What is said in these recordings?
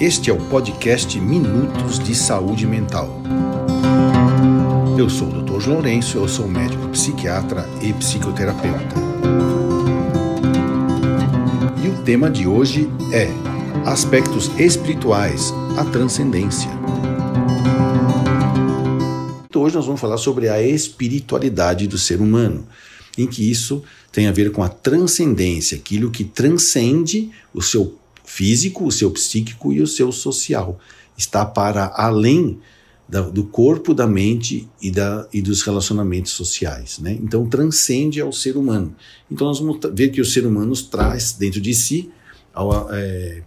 Este é o podcast Minutos de Saúde Mental. Eu sou o Dr. Lourenço, eu sou médico psiquiatra e psicoterapeuta. E o tema de hoje é Aspectos espirituais, a transcendência. Hoje nós vamos falar sobre a espiritualidade do ser humano, em que isso tem a ver com a transcendência, aquilo que transcende o seu físico, o seu psíquico e o seu social. Está para além da, do corpo, da mente e, da, e dos relacionamentos sociais. Né? Então, transcende ao ser humano. Então, nós vamos ver que o ser humano traz dentro de si é,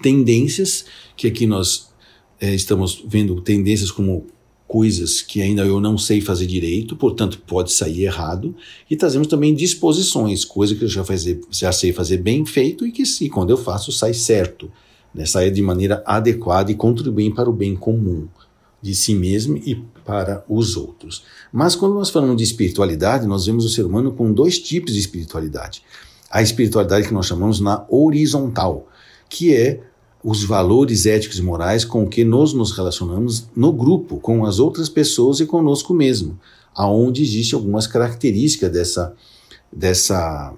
tendências, que aqui nós é, estamos vendo tendências como coisas que ainda eu não sei fazer direito, portanto pode sair errado, e trazemos também disposições, coisas que eu já, fazer, já sei fazer bem feito e que se quando eu faço sai certo, né, sai de maneira adequada e contribui para o bem comum de si mesmo e para os outros. Mas quando nós falamos de espiritualidade, nós vemos o ser humano com dois tipos de espiritualidade. A espiritualidade que nós chamamos na horizontal, que é os valores éticos e morais com que nós nos relacionamos no grupo, com as outras pessoas e conosco mesmo, aonde existe algumas características dessa, dessa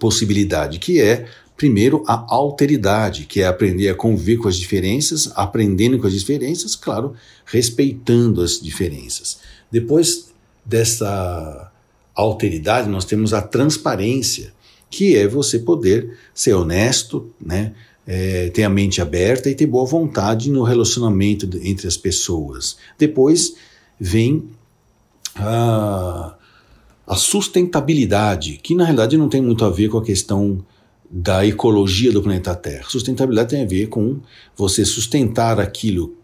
possibilidade, que é primeiro a alteridade, que é aprender a conviver com as diferenças, aprendendo com as diferenças, claro, respeitando as diferenças. Depois dessa alteridade, nós temos a transparência, que é você poder ser honesto, né? É, ter a mente aberta e ter boa vontade no relacionamento entre as pessoas. Depois vem a, a sustentabilidade, que na realidade não tem muito a ver com a questão da ecologia do planeta Terra. Sustentabilidade tem a ver com você sustentar aquilo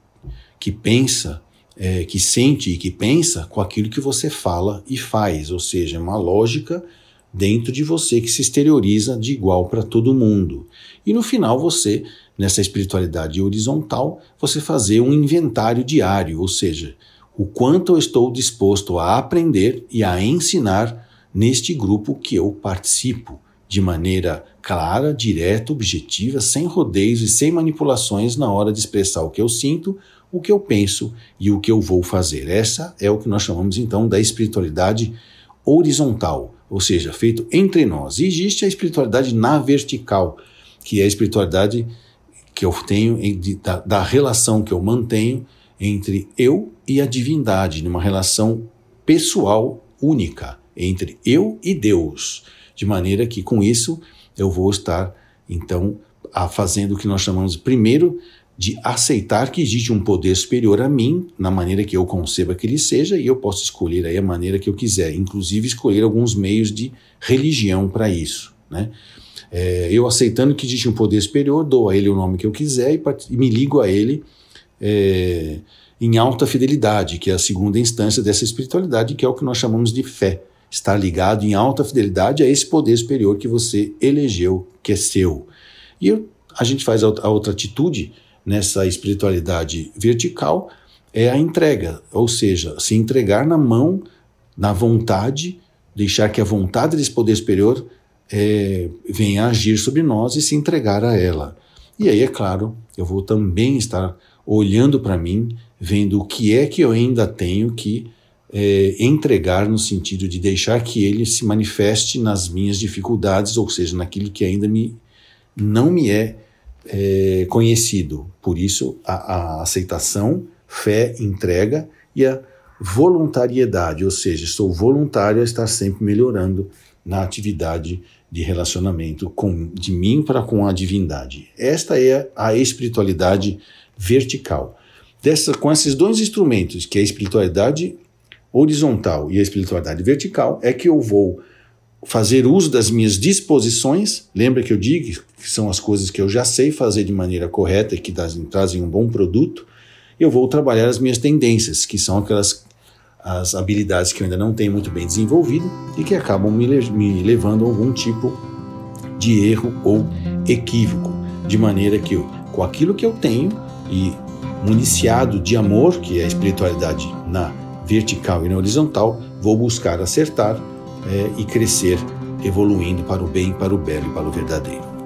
que pensa, é, que sente e que pensa com aquilo que você fala e faz, ou seja, uma lógica dentro de você que se exterioriza de igual para todo mundo. E no final você, nessa espiritualidade horizontal, você fazer um inventário diário, ou seja, o quanto eu estou disposto a aprender e a ensinar neste grupo que eu participo, de maneira clara, direta, objetiva, sem rodeios e sem manipulações na hora de expressar o que eu sinto, o que eu penso e o que eu vou fazer. Essa é o que nós chamamos então da espiritualidade horizontal ou seja, feito entre nós. E existe a espiritualidade na vertical, que é a espiritualidade que eu tenho, da, da relação que eu mantenho entre eu e a divindade, numa relação pessoal única entre eu e Deus, de maneira que com isso eu vou estar então a fazendo o que nós chamamos primeiro de aceitar que existe um poder superior a mim, na maneira que eu conceba que ele seja, e eu posso escolher aí a maneira que eu quiser, inclusive escolher alguns meios de religião para isso. Né? É, eu aceitando que existe um poder superior, dou a ele o nome que eu quiser e, e me ligo a ele é, em alta fidelidade, que é a segunda instância dessa espiritualidade, que é o que nós chamamos de fé. Estar ligado em alta fidelidade a esse poder superior que você elegeu, que é seu. E eu, a gente faz a, a outra atitude, nessa espiritualidade vertical é a entrega, ou seja, se entregar na mão, na vontade, deixar que a vontade desse poder superior é, venha agir sobre nós e se entregar a ela. E aí, é claro, eu vou também estar olhando para mim, vendo o que é que eu ainda tenho que é, entregar no sentido de deixar que ele se manifeste nas minhas dificuldades, ou seja, naquilo que ainda me, não me é é, conhecido. Por isso, a, a aceitação, fé, entrega e a voluntariedade, ou seja, sou voluntário a estar sempre melhorando na atividade de relacionamento com, de mim para com a divindade. Esta é a espiritualidade vertical. Dessa, com esses dois instrumentos, que é a espiritualidade horizontal e a espiritualidade vertical, é que eu vou fazer uso das minhas disposições. Lembra que eu digo que são as coisas que eu já sei fazer de maneira correta e que trazem, um bom produto. Eu vou trabalhar as minhas tendências, que são aquelas as habilidades que eu ainda não tenho muito bem desenvolvido e que acabam me, me levando a algum tipo de erro ou equívoco, de maneira que eu, com aquilo que eu tenho e municiado de amor, que é a espiritualidade na vertical e na horizontal, vou buscar acertar é, e crescer, evoluindo para o bem, para o belo e para o verdadeiro.